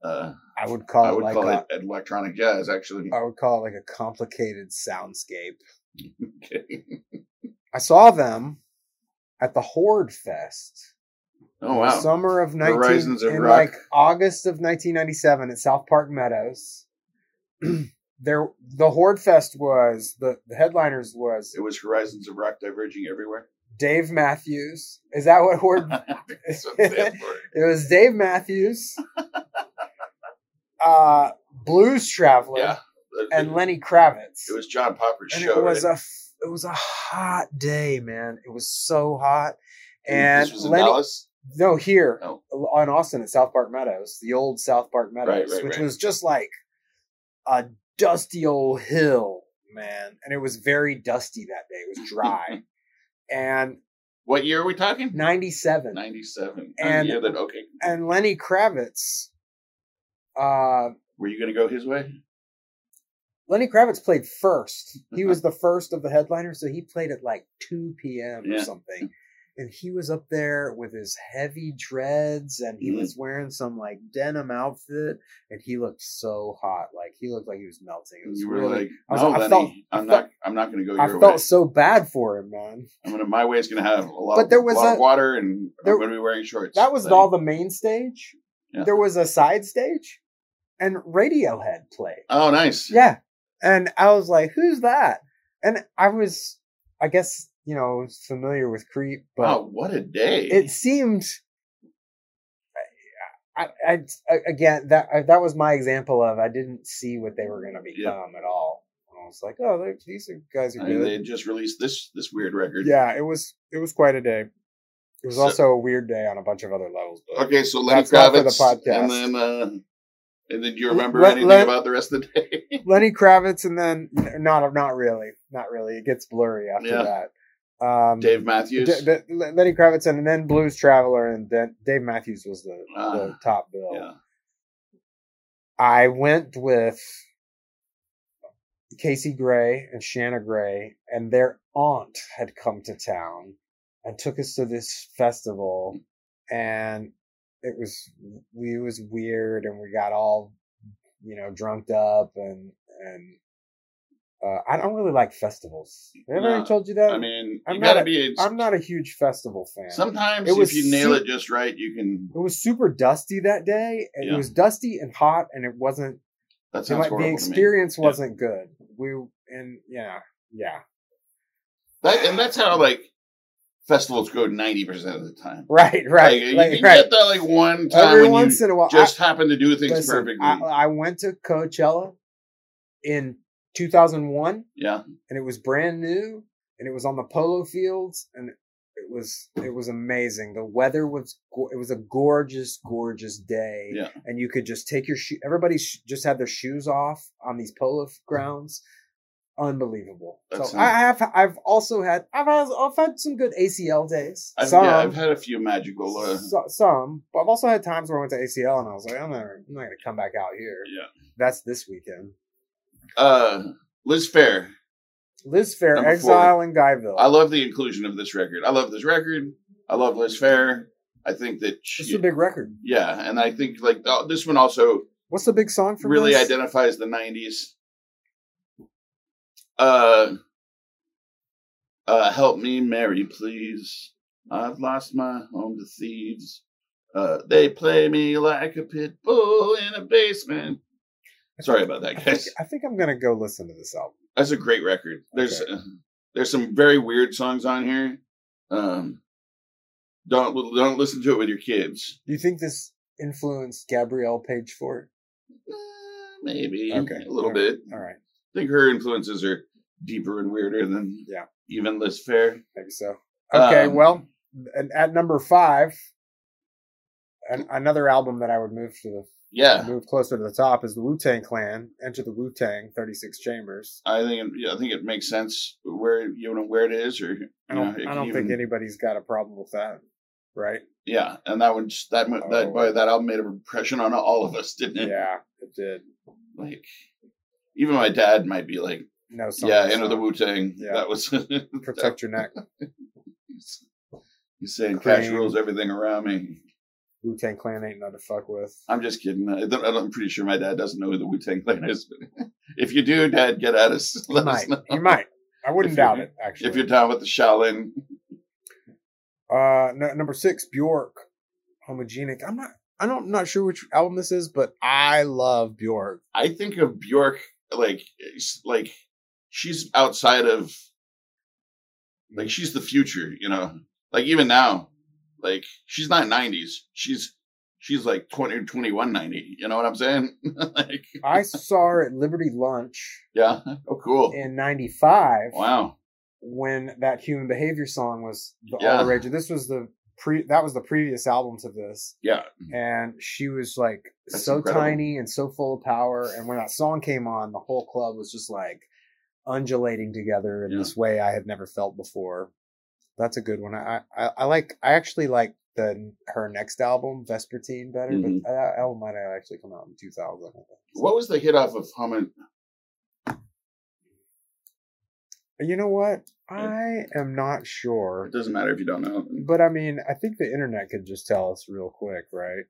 uh I would call i it like call a, it electronic jazz actually I would call it like a complicated soundscape. *laughs* okay. I saw them at the Horde Fest. oh in wow Summer of 19 Horizons of in Rock. like August of 1997 at South Park Meadows. *clears throat* there the Horde Fest was the, the headliners was it was horizons of rock diverging everywhere Dave Matthews. Is that what Horde *laughs* That's what *laughs* it stands for. It was Dave Matthews, uh, Blues Traveler, yeah and Lenny Kravitz. it was john popper's and show it was right? a it was a hot day, man. It was so hot. And this was in Lenny, dallas no, here Oh. on Austin at South Park Meadows, the old South Park Meadows, right, which right. was just like a dusty old hill, man. And it was very dusty that day. It was dry. *laughs* and what year are we talking 97. 97 And- yeah, that, okay And Lenny Kravitz, uh, Were you going to go his way? Lenny Kravitz played first. He was the first of the headliners, so he played at like 2 p.m. or something. And he was up there with his heavy dreads and he Mhm. was wearing some like denim outfit and he looked so hot. Like he looked like he was melting. It was You were really like, I was- "No, I Lenny, felt- I I'm felt- not. I'm not going to go I felt way. so bad for him, man. I'm gonna. My way is going to have a lot, But there was lot a- of water, and there- I'm going to be wearing shorts. That was Lenny. all the main stage. Yeah. There was a side stage and Radiohead played. Oh, nice. Yeah. And I was like, who's that? And I was, I guess, you know, familiar with Creep, but wow, what a day! it seemed. I, I, I again that I, that was my example of I didn't see what they were going to become at all. I was like, oh, these are guys are I mean, good. they just released this this weird record. yeah, it was it was quite a day. It was So- also a weird day on a bunch of other levels. But Okay, so Lenny That's not for the Kravitz, podcast. and then uh, and then do you remember Let- anything about the rest of the day? *laughs* Lenny Kravitz, and then not not really, not really. It gets blurry after Yeah. that. Um, Dave Matthews. D- D- Lenny Kravitz, and then Blues Traveler, and then Dave Matthews was the, the Ah, top bill. yeah. I went with Casey Gray and Shanna Gray, and their aunt had come to town and took us to this festival, and it was we was weird, and we got all you know drunked up, and and uh, I don't really like festivals. Have I No, told you that? I mean, I'm you not gotta a- be. I'm not a huge festival fan. Sometimes, It was if you nail su- it just right, you can. it was super dusty that day. and Yeah. It was dusty and hot, and it wasn't That the, sounds like, the experience wasn't good. We and yeah, yeah, That and that's how like festivals go ninety percent of the time. right, right, Like, like, you can right. get that like one time Every when once you in a while, just happen to do I, things listen, perfectly. I, I went to Coachella in 2001, yeah, and it was brand new, and it was on the polo fields, and it was it was amazing. The weather was it was a gorgeous, gorgeous day. yeah. and you could just take your shoe. Everybody sh- just had their shoes off on these polo grounds. Unbelievable. That so sounds- I have. I've also had. I've had. I've had some good ACL days. I've, some. yeah, I've had a few magical. Uh, so- some, but I've also had times where I went to ACL and I was like, I'm not, I'm not going to come back out here. yeah. That's this weekend. Uh, Liz Phair. Liz Phair, Number Exile in Guyville. I love the inclusion of this record. I love this record. I love Liz Phair. I think that It's a big record. yeah, and I think like uh, this one also What's the big song from really this? identifies the '90s. Uh, uh, help me, Mary, please. I've lost my home to thieves. Uh, they play me like a pit bull in a basement. Sorry about that, I think, guys. I think I'm going to go listen to this album. That's a great record. There's Okay. uh, there's some very weird songs on here. Um, don't don't listen to it with your kids. Do you think this influenced Gabrielle Page Ford? Eh, maybe Okay. a little All right. bit. All right. I think her influences are deeper and weirder than Yeah. even Liz Phair. Maybe so. Okay, Um, well, and at number five, an, another album that I would move to the Yeah, move closer to the top is the Wu Tang Clan. Enter the Wu Tang, Thirty Six Chambers. I think it, I think it makes sense where you know where it is, or I don't, it I don't think anybody's got a problem with that, right? Yeah, and that one just that mo- that Oh. boy, that album made an impression on all of us, didn't it? Yeah, it did. Like even my dad might be like, No, "Yeah, Enter the. Wu Tang." Yeah. That was *laughs* Protect your neck. *laughs* he's, he's saying cash rules everything around me. Wu Tang Clan ain't nothing to fuck with. I'm just kidding. I, I'm pretty sure my dad doesn't know who the Wu Tang Clan is. *laughs* If you do, Dad, get at us. You Let us might. know. You might. I wouldn't If doubt it. Actually, If you're down with the Shaolin, Uh, no, number six, Bjork, homogenic. I'm not. I don't. I'm not sure which album this is, but I love Bjork. I think of Bjork like like she's outside of like she's the future, you know. Like even now, like she's not 90s. She's she's like 20 21 90. You know what I'm saying? *laughs* like *laughs* I saw her at Liberty Lunch yeah. Oh cool. in '95 Wow. when that Human Behavior song was the Yeah. all the rage. This was the pre. That was the previous album to this, Yeah. and she was like That's so incredible. tiny and so full of power. And when that song came on, the whole club was just like undulating together in Yeah. this way I had never felt before. That's a good one. I I, I like. I actually like the her next album, Vespertine, better. Mhm. But that album might have actually come out in 2000. What was the hit off of Humming? You know what? I am not sure. It doesn't matter if you don't know. But I mean, I think the internet could just tell us real quick, right?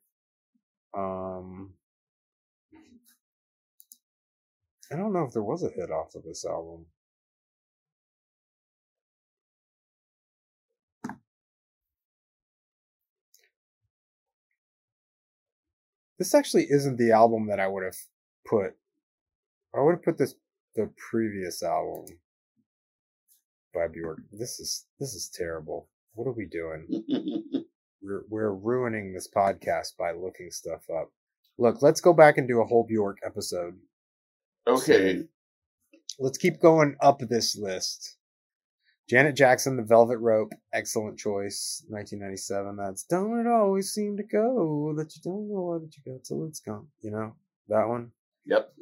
Um I don't know if there was a hit off of this album. This actually isn't the album that I would have put. I would have put this the previous album by Bjork. This is this is terrible. What are we doing? *laughs* We're we're ruining this podcast by looking stuff up. Look, let's go back and do a whole Bjork episode. okay. Let's keep going up this list. Janet Jackson, The Velvet Rope, excellent choice. 1997. That's Don't It Always Seem to Go That You Don't Know What You Got Till It's Gone. You know, that one. Yep.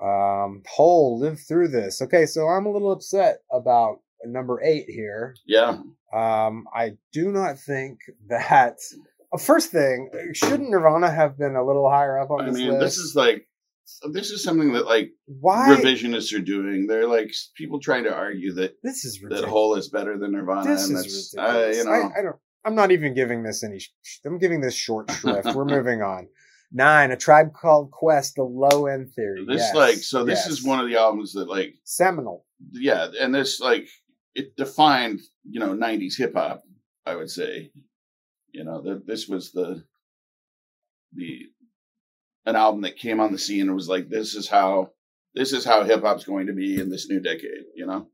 Um, Hole, Live Through This. Okay, so I'm a little upset about number eight here. Yeah. Um, I do not think that. Uh, first thing, shouldn't Nirvana have been a little higher up on I this mean, list? this is like this is something that like why revisionists are doing. They're like people trying to argue that this is that ridiculous. Hole is better than Nirvana, this and is uh, ridiculous. you know I, I don't. I'm not even giving this any. sh- I'm giving this short shrift. We're *laughs* moving on. Nine, a tribe called Quest, the low end theory. this Yes, like so this yes. is one of the albums that like seminal. yeah, and this like it defined you know '90s hip hop. I would say, you know, that this was the the an album that came on the scene and was like, this is how this is how hip hop's going to be in this new decade. You know,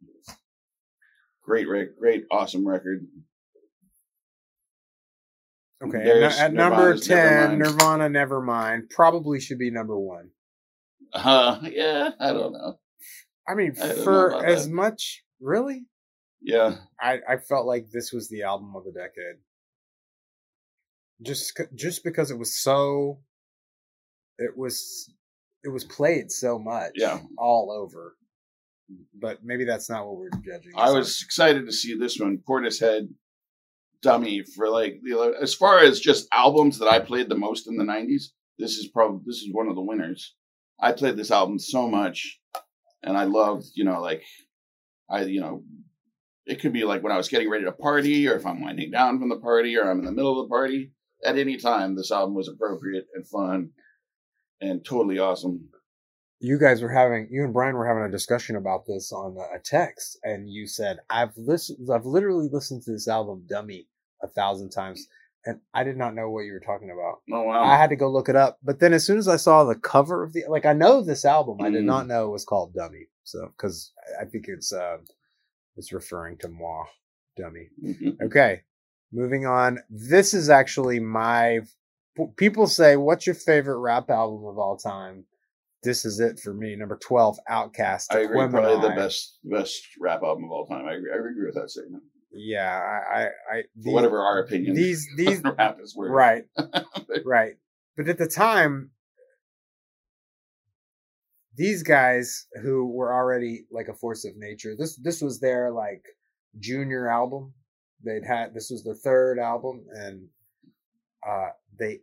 great, rec- great, awesome record. Okay, There's at number Nirvana's ten, Nevermind. Nirvana Nevermind probably should be number one. Uh, yeah, I don't know. I mean, I for as that. much, really, Yeah, I I felt like this was the album of the decade. Just just because it was so, it was it was played so much, Yeah. all over. But maybe that's not what we're judging. I was excited to see this one, Portishead Dummy, for like know, as far as just albums that I played the most in the '90s. This is probably this is one of the winners. I played this album so much, and I loved you know like I you know it could be like when I was getting ready to party, or if I'm winding down from the party, or I'm in the middle of the party. At any time, this album was appropriate and fun, and totally awesome. you guys were having you and Brian were having a discussion about this on a text, and you said I've listened, I've literally listened to this album "Dummy" a thousand times, and I did not know what you were talking about. Oh wow! I had to go look it up, but then as soon as I saw the cover of the like, I know this album, I did Mm. not know it was called "Dummy," so because I think it's uh, it's referring to moi, dummy. Mm-hmm. Okay, moving on. This is actually my. People say, "What's your favorite rap album of all time?" This is it for me. Number twelve, OutKast. I agree. Probably the best best rap album of all time. I agree. I agree with that statement. yeah, I, I, I whatever our opinion. these *laughs* these rap is worth. right, *laughs* right. But at the time, these guys who were already like a force of nature. This this was their like junior album. They'd had this was their third album, and uh, they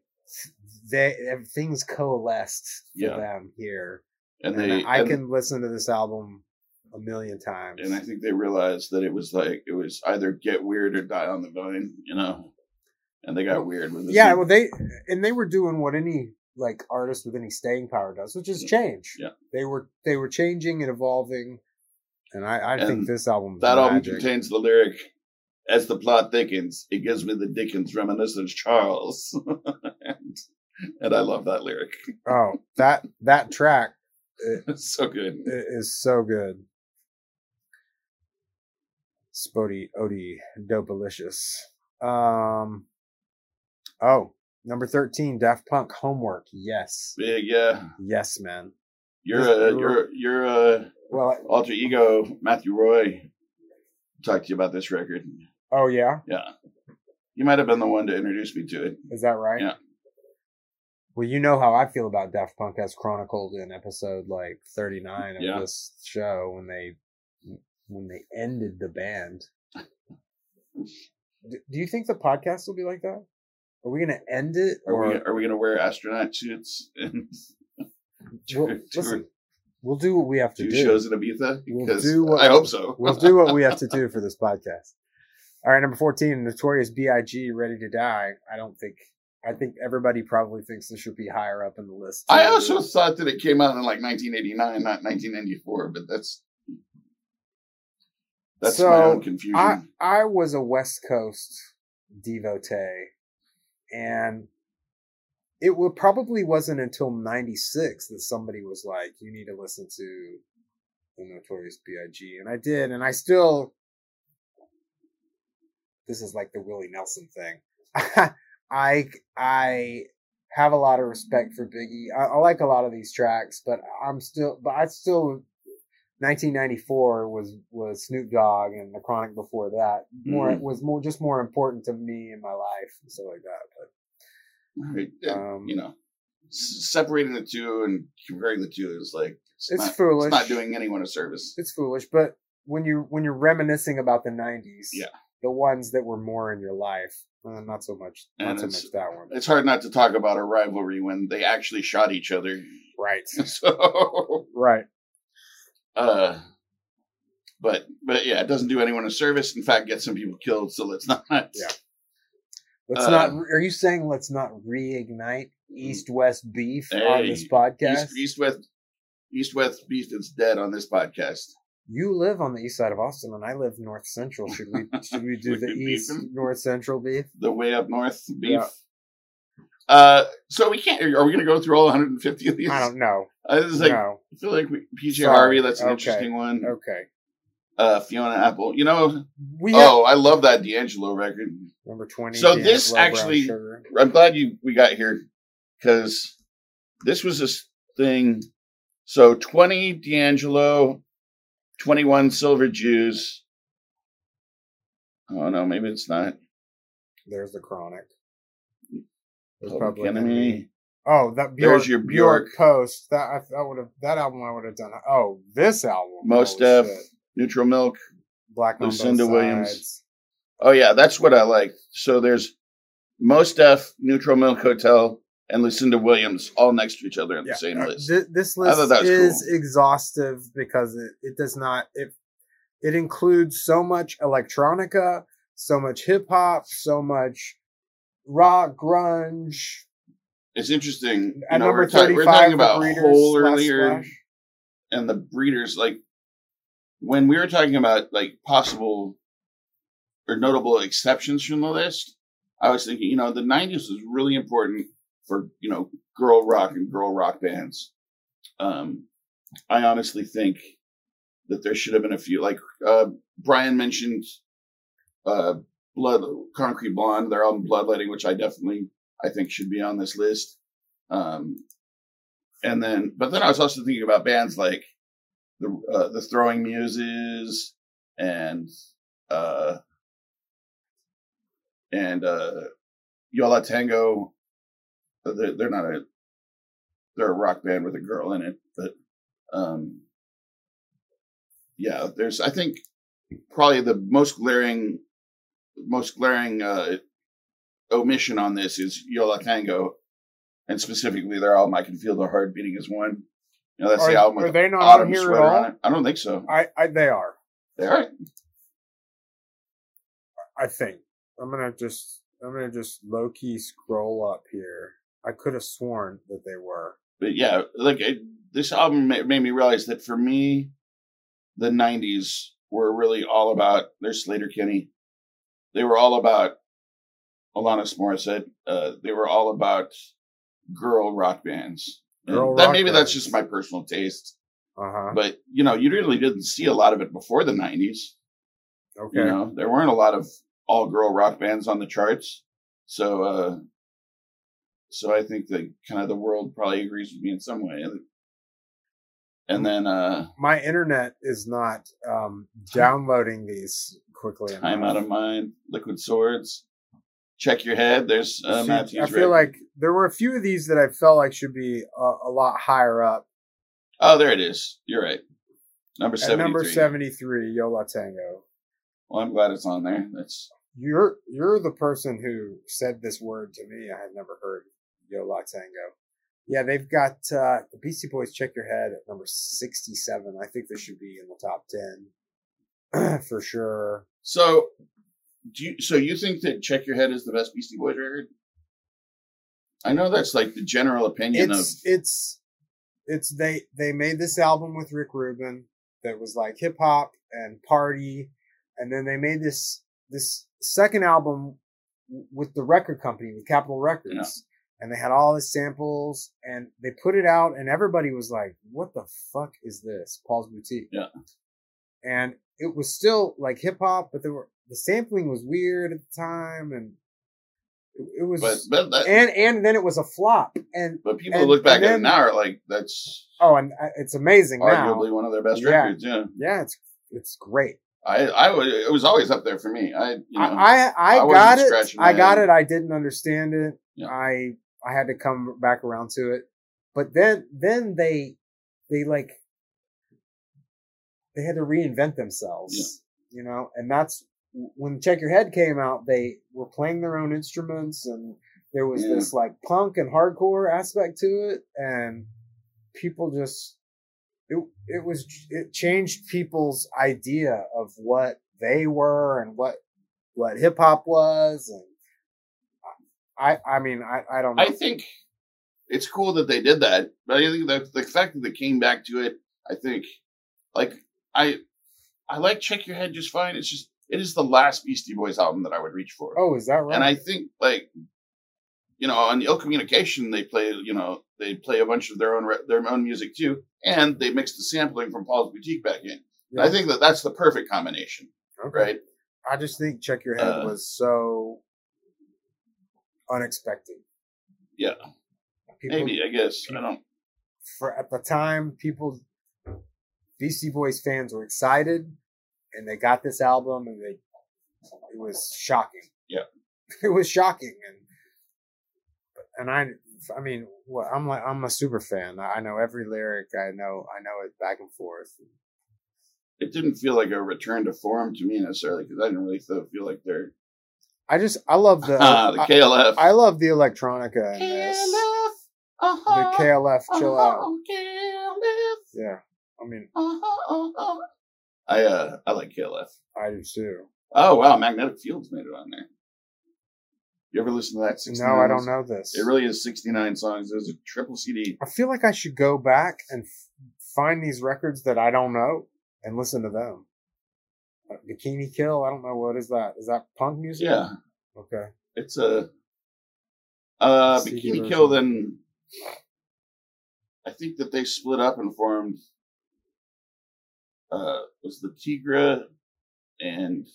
they things coalesced for Yeah. them here. and And, they I and, can listen to this album a million times. and I think they realized that it was like it was either get weird or die on the vine, you know. And they got weird with it. yeah, well, they and they were doing what any like artists with any staying power does, which is change. Yeah. they were they were changing and evolving, and I, I think this album that album contains the lyric, "As the plot thickens, it gives me the Dickens reminiscence, Charles," *laughs* and, and I love that lyric. oh that that track It's *laughs* so good. It is so good. Spody Odie Dopalicious. Um. Oh, number thirteen, Daft Punk Homework. Yes, Big, yeah. yes, man. You're a you're you're a Well, alter ego, Matthew Roy. Talked to you about this record. oh yeah, Yeah, you might have been the one to introduce me to it. is that right? Yeah. Well, you know how I feel about Daft Punk as chronicled in episode like 39 of Yeah. this show when they when they ended the band. *laughs* Do you think the podcast will be like that? Are we going to end it Are or we are we gonna wear astronaut suits and *laughs* Well, tour- listen, we'll do what we have to do do. shows in Ibiza? We'll do what- I hope so. we'll do what we have to *laughs* do for this podcast. All right, number 14, Notorious B.I.G. Ready to Die. I don't think I think everybody probably thinks this should be higher up in the list. I also thought that it came out in like 1989, not 1994, but that's that's my So, own confusion. I I was a West Coast devotee, and it probably wasn't until '96 that somebody was like, "You need to listen to the Notorious B.I.G." and I did, and I still. This is like the Willie Nelson thing. *laughs* I I have a lot of respect for Biggie. I, I like a lot of these tracks, but I'm still, but I still 1994 was was Snoop Dogg and the Chronic before that. More Mhm. was more just more important to me in my life and stuff like that. But uh, um, you know, separating the two and comparing the two is like it's, It's not, foolish. It's not doing anyone a service. it's foolish. But when you when you're reminiscing about the 90s, Yeah. the ones that were more in your life, uh, not so much, not And so much that one. It's hard not to talk about a rivalry when they actually shot each other. Right, *laughs* So, right. Uh, but but yeah, it doesn't do anyone a service. In fact, get some people killed. So let's *laughs* not. Yeah. Let's Uh, not. Are you saying let's not reignite East-West beef on this podcast? East, East West East West beef is dead on this podcast. You live on the east side of Austin, and I live north central. Should we should we do *laughs* the east north central beef? The way up north beef. Yeah. Uh, so we can't. Are we going to go through all 150 of these? I don't know. I was like, no. I feel like we, PJ Harvey. That's an Okay. interesting one. Okay. Uh, Fiona Apple. You know, We have oh, I love that D'Angelo record. number twenty. So D'Angelo this actually- I'm glad you we got here because this was this thing. So 20 D'Angelo, 21 Silver Jews. Oh no, maybe it's not. There's the chronic. There's Public Public Enemy. Oh, that Bjork, There's your Bjork Bjork. post. That I, that would have that album I would have done. Oh, this album. Mos Def. Neutral Milk. Black Lucinda Williams. Oh yeah, that's what I like. So there's Mos Def, Neutral Milk Hotel, and Lucinda Williams all next to each other in Yeah, the same uh, list. thi- this list is cool. exhaustive because it, it does not it it includes so much electronica, so much hip hop, so much rock, grunge. It's interesting. You At know, number we're, ta- we're 35, talking about Breeders, earlier. And the breeders like when we were talking about like possible or notable exceptions from the list i was thinking you know the 90s was really important for you know girl rock and girl rock bands um i honestly think that there should have been a few like uh brian mentioned uh blood concrete blonde their album bloodletting which i definitely i think should be on this list um and then but then i was also thinking about bands like the uh, the throwing muses and uh and uh, Yo La Tengo. They're, they're not a they're a rock band with a girl in it, but um, yeah, there's I think probably the most glaring most glaring uh, omission on this is Yo Tango, and specifically their album "I Can Feel the Heart Beating as One." You know, that's Are- the album are they not Autumn on here at all? on it. I don't think so. I, I they are. They are. I think I'm gonna just I'm gonna just low key scroll up here. I could have sworn that they were. but yeah, like it, this album made me realize that for me, the '90s were really all about. There's Sleater-Kinney. They were all about Alanis Morissette. Uh, they were all about girl rock bands. And Girl that rock maybe that's just my personal taste, Uh huh. but you know, you really didn't see a lot of it before the '90s. Okay. You know, there weren't a lot of all girl rock bands on the charts. So, uh, so I think that kind of the world probably agrees with me in some way. And then, uh, My internet is not um, downloading these quickly enough. Time Out of Mind, Liquid Swords, Check Your Head. There's uh, See, Matthew's I feel record. like there were a few of these that I felt like should be a, a lot higher up. Oh, there it is. You're right. Number 73. number seventy-three, Yo La Tengo. Well, I'm glad it's on there. That's You're you're the person who said this word to me. I had never heard Yola Tango. Yeah, they've got uh, the Beastie Boys. Check your head at number sixty-seven. I think they should be in the top ten *clears throat* for sure. so. Do you, so you think that Check Your Head is the best Beastie Boys record? I know that's like the general opinion it's of it's it's they they made this album with Rick Rubin that was like hip hop and party, and then they made this this second album with the record company with Capitol Records, Yeah. and they had all the samples, and they put it out, and everybody was like, "What the fuck is this?" Paul's Boutique. Yeah. and it was still like hip hop, but there were the sampling was weird at the time, and it, it was. but but that, and and then it was a flop, and but people and- look back and at it now are like that's Oh, and uh, it's amazing now. arguably one of their best Yeah. records. Yeah, Yeah, it's it's great. I I it was always up there for me. I you know I I, I, I got it. I got head. it. I didn't understand it. Yeah. I I had to come back around to it. But then then they they like they had to reinvent themselves. You know, and that's when Check Your Head came out. They were playing their own instruments, and there was Yeah. this like punk and hardcore aspect to it, and people just it it was it changed people's idea of what they were and what what hip hop was and I I mean I I don't know. I think it's cool that they did that, but I think that the fact that they came back to it, I think, like I, I like Check Your Head just fine. It's just it is the last Beastie Boys album that I would reach for, oh, is that right? and I think like, you know, on Ill Communication they play, you know, they play a bunch of their own re- their own music too, and they mix the sampling from Paul's Boutique back in. Yeah. I think that that's the perfect combination, Okay. right? I just think Check Your Head Uh, was so unexpected. Yeah, People, maybe I guess I don't. for at the time, people, Beastie Boys fans were excited, and they got this album, and they, it was shocking. Yeah. *laughs* it was shocking, and and I, I mean, what I'm like, I'm a super fan. I know every lyric. I know, I know it back and forth. It didn't feel like a return to form to me necessarily because I didn't really feel, feel like they're I just, I love the, *laughs* Ah, the I, KLF. I love the electronica in this. The uh-huh, KLF, chill out. KLF, Yeah, I mean, uh-huh, uh-huh. I uh I like KLF. I do too. Oh wow, Magnetic Fields made it on there. You ever listen to that? 69 No, I don't know this. It really is 69 songs. It was a triple CD. I feel like I should go back and f- find these records that I don't know and listen to them. Uh, Bikini Kill, I don't know what is that. Is that punk music? Yeah, Okay. it's a uh Bikini. Kill. Then I think that they split up and formed. Uh, was the Tigra and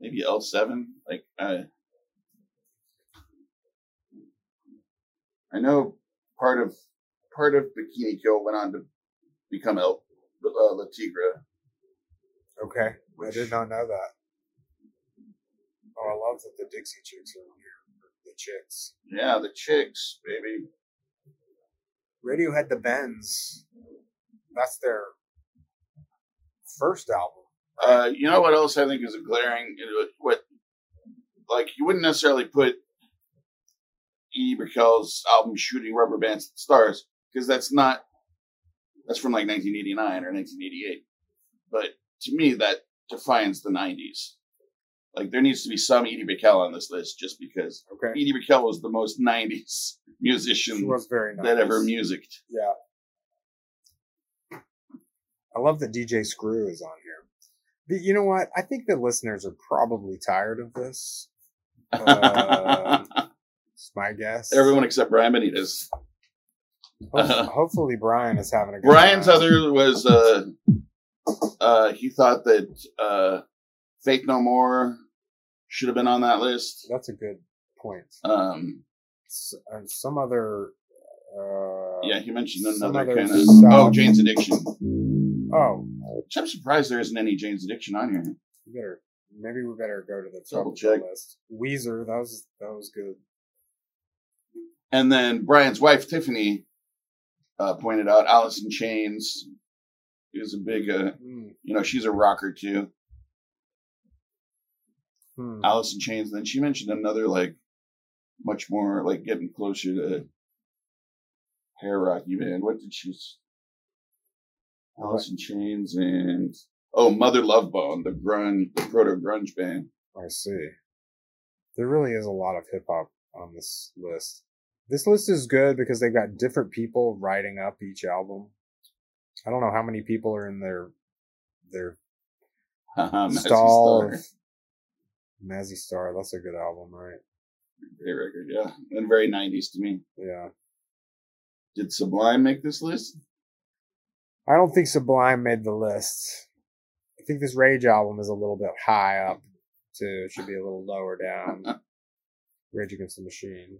maybe L seven? Like I, I know part of part of Bikini Kill went on to become El uh, Le Tigre. Okay. I did not know that. Oh, I love that the Dixie Chicks are here. The Chicks. Yeah, the chicks, baby. Radiohead the Bends. That's their first album. Uh, you know what else I think is a glaring what like you wouldn't necessarily put E. Brickell's album "Shooting Rubber Bands at the Stars" because that's not that's from like 1989 or 1988. But to me, that defines the 90s. Like there needs to be some Edie Brickell on this list just because Okay. Edie Brickell was the most 90s *laughs* She musician was very nice. that ever musicked. Yeah. I love that DJ Screw is on here. But you know what? I think the listeners are probably tired of this. *laughs* Uh, It's my guess. Everyone except Brian Benitez. Ho- *laughs* hopefully, Brian is having a good Brian's time. other was uh, uh, he thought that uh, Faith No More should have been on that list. That's a good point. Um, S- and some other. Uh, yeah, he mentioned another kind of oh Jane's Addiction. Oh, Which I'm surprised there isn't any Jane's Addiction on here. we better. Maybe we better go to the top Double of the check. list. Weezer, that was that was good. And then Brian's wife Tiffany uh, pointed out Alice in Chains. is a big, uh, Hmm. you know, she's a rocker too. Hmm. Alice in Chains. And then she mentioned another like much more like getting closer to hair rocky band. What did she? Alice in Chains and oh Mother Love Bone, the grunge, the proto grunge band. I see. There really is a lot of hip hop on this list. This list is good because they've got different people writing up each album. I don't know how many people are in their their Haha, *laughs* Mazzy stall Star. of Mazzy Star. That's a good album, right? Great record, yeah, and very '90s to me. Yeah. Did Sublime make this list? I don't think Sublime made the list. I think this Rage album is a little bit high up too. It should be a little lower down. *laughs* Rage Against the Machine.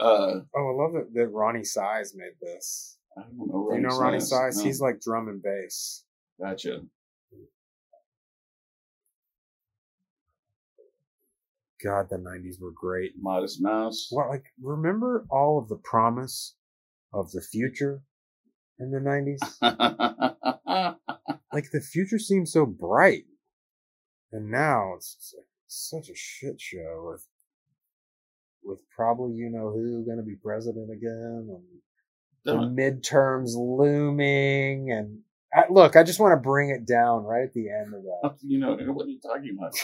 Uh, Oh, I love that, that Roni Size made this. I don't know. Do you know Roni Size? No. He's like drum and bass. gotcha. God, the '90s were great. Modest Mouse. What, like, remember all of the promise of the future in the '90s? *laughs* like, the future seemed so bright, and now it's, like, such a shit show with with probably you know who going to be president again, and the Don't- midterms looming, and I, look, I just want to bring it down right at the end of that. *laughs* you know *laughs* what are you talking about?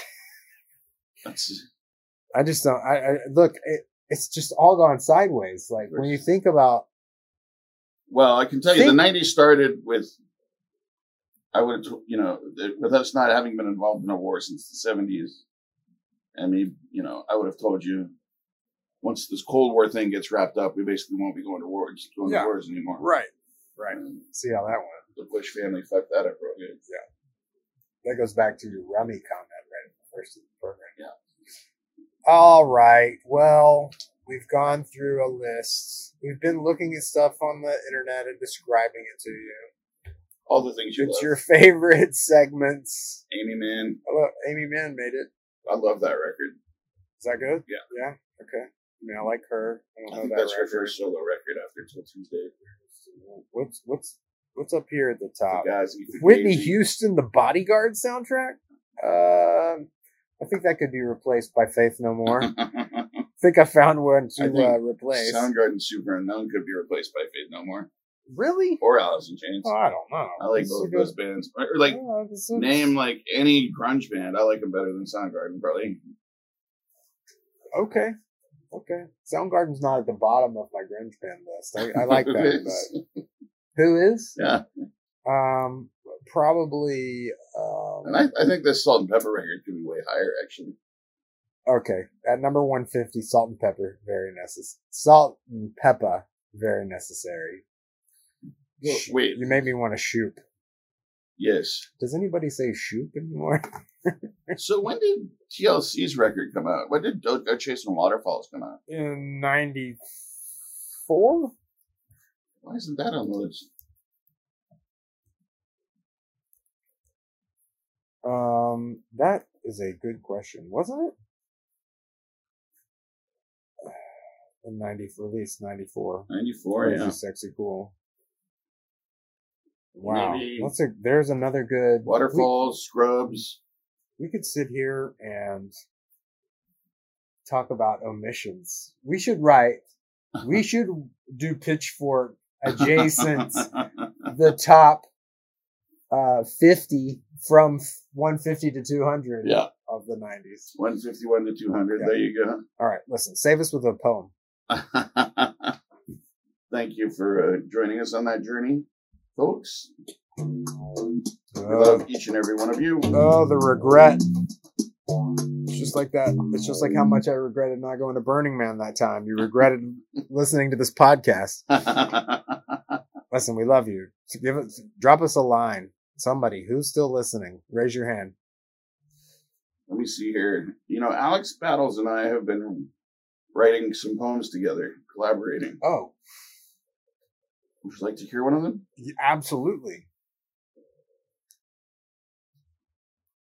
That's I just don't. I, I look. It, it's just all gone sideways. Like when you think about well, I can tell you, Think- the '90s started with. I would, have you know, with us not having been involved in a war since the '70s. I mean, you know, I would have told you once this Cold War thing gets wrapped up, we basically won't be going to war, just going Yeah. to wars anymore. right, right. And See how that went. the Bush family fucked that up real good. Yeah. That goes back to your rummy comment right at the first of the program. Yeah. All right. Well, we've gone through a list. We've been looking at stuff on the internet and describing it to you. All the things you It's love. your favorite *laughs* segments. Amy Mann, Hello, Amy Mann made it. I love that record. Is that good? Yeah. Yeah. Okay. I mean, I like her. I I don't know think that that's her first solo record after Till Tuesday. What's what's what's up here at the top? The guys, Whitney Houston, the Bodyguard soundtrack. Um, I think that could be replaced by Faith No More. *laughs* I think I found one to uh, replace. Soundgarden Superunknown could be replaced by Faith No More really? or Alice in Chains. Oh, I don't know. I like both a of good- those bands. Or like Oh, this is- name like any grunge band, I like them better than Soundgarden probably. Okay. Okay. Soundgarden's not at the bottom of my grunge band list. I, I like that, *laughs* but who is? yeah, Um, probably. Um, and I, I think this Salt-N-Pepa record could be way higher actually. Okay, at number 150, Salt-N-Pepa, very necessary. Salt and pepper, very necessary. Sh- Wait, You made me want to shoot. yes. Does anybody say shoot anymore? *laughs* So when did TLC's record come out? When did Go Chasing Waterfalls come out? In 94? Why isn't that on the list? Um, that is a good question, wasn't it? *sighs* In ninety release ninety four. 94, yeah. sexy cool. Wow, Maybe- that's a there's another good Waterfalls, Scrubs. We, we could sit here and talk about omissions. We should write. We *laughs* should do pitchfork adjacent the top uh 50 from 150 to 200 yeah. of the 90s. 151 to 200. Yeah. There you go. All right, listen, save us with a poem. *laughs* Thank you for uh, joining us on that journey, folks. We love each and every one of you. oh, the regret. It's just like that. It's just like how much I regretted not going to Burning Man that time. You regretted *laughs* listening to this podcast. *laughs* Listen, we love you. So give us, drop us a line. Somebody who's still listening, raise your hand. Let me see here. You know, Alex Battles and I have been writing some poems together, collaborating. Oh, Would you like to hear one of them? y- absolutely.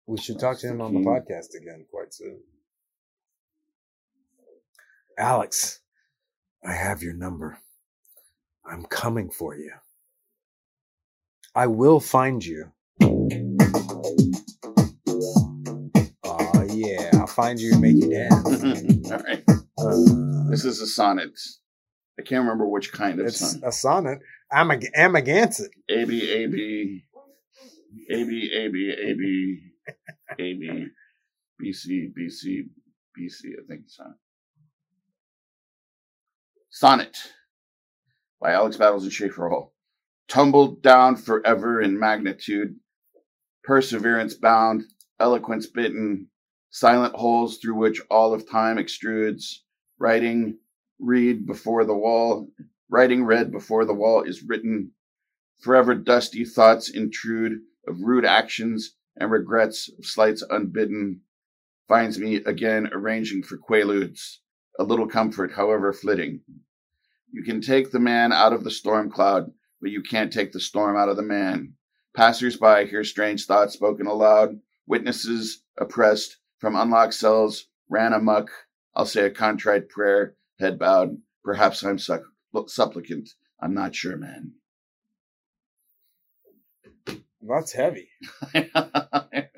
We should talk to him on the podcast again quite soon. Alex, I have your number. I'm coming for you. I will find you. Oh yeah, I'll find you and make you dance. *laughs* All right. Uh, This is a sonnet. I can't remember which kind of sonnet. it's a sonnet. I'm a sonnet. Amag- Amagansett. A B A B A B A B A B A B B C B C B C. I think so. Sonnet by Alex Battles and Schaefer Hall. Tumbled down forever in magnitude, perseverance bound, eloquence bitten, silent holes through which all of time extrudes, writing, read before the wall, writing read before the wall is written, Forever dusty thoughts intrude of rude actions and regrets of slights unbidden. Finds me again arranging for quaaludes, a little comfort, however flitting. You can take the man out of the storm cloud, but you can't take the storm out of the man. Passers-by hear strange thoughts spoken aloud. Witnesses, oppressed from unlocked cells, ran amuck. I'll say a contrite prayer, head bowed. Perhaps I'm suck- supplicant. I'm not sure, man. That's heavy. *laughs* a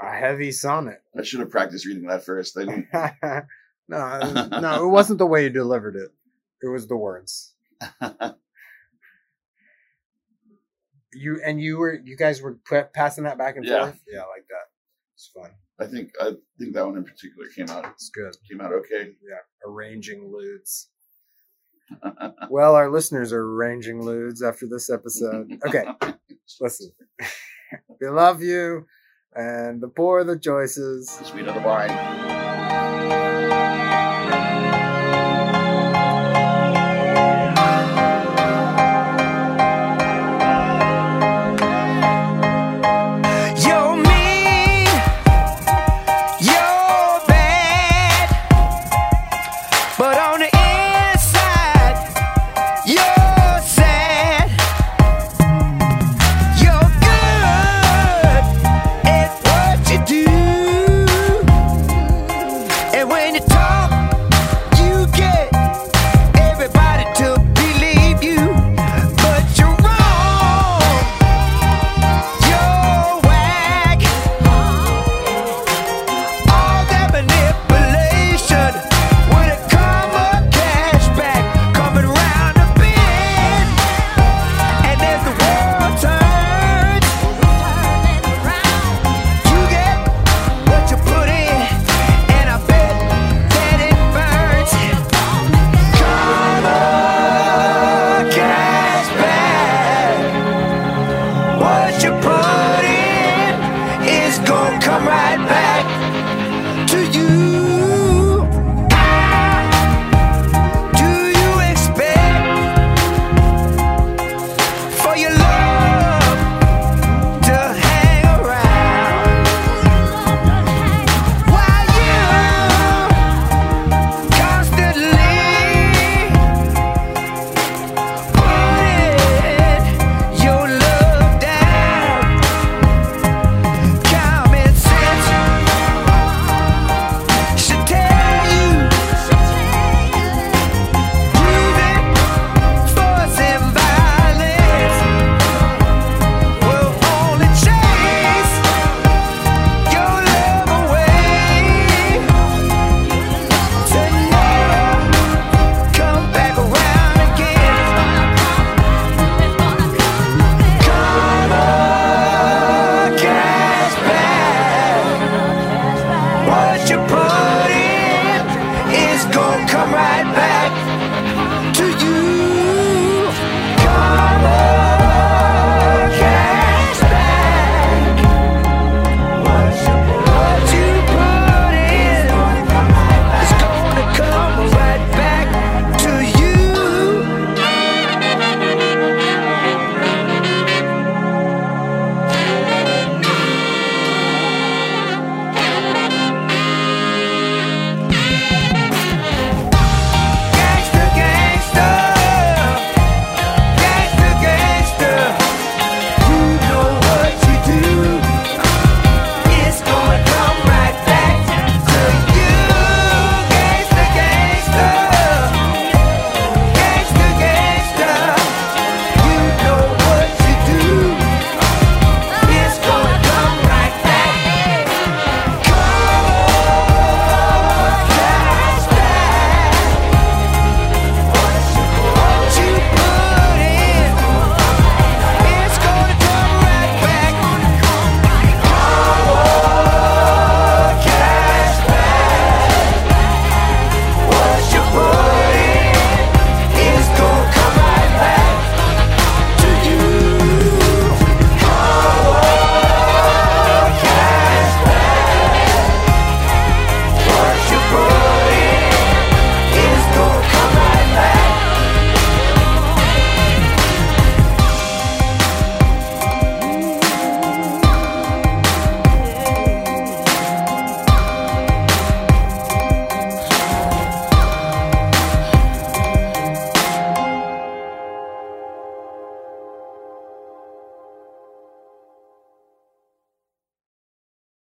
heavy sonnet. I should have practiced reading that first. I didn't. *laughs* no, *laughs* no, it wasn't the way you delivered it. It was the words. You and you were you guys were passing that back and Yeah. forth. Yeah, I like that. It's fun. I think I think that one in particular came out It's good. came out okay. Yeah, arranging lewds. *laughs* Well, our listeners are arranging lewds after this episode. Okay, *laughs* listen. *laughs* we love you, and the poor the choices. Sweet of the wine. But on the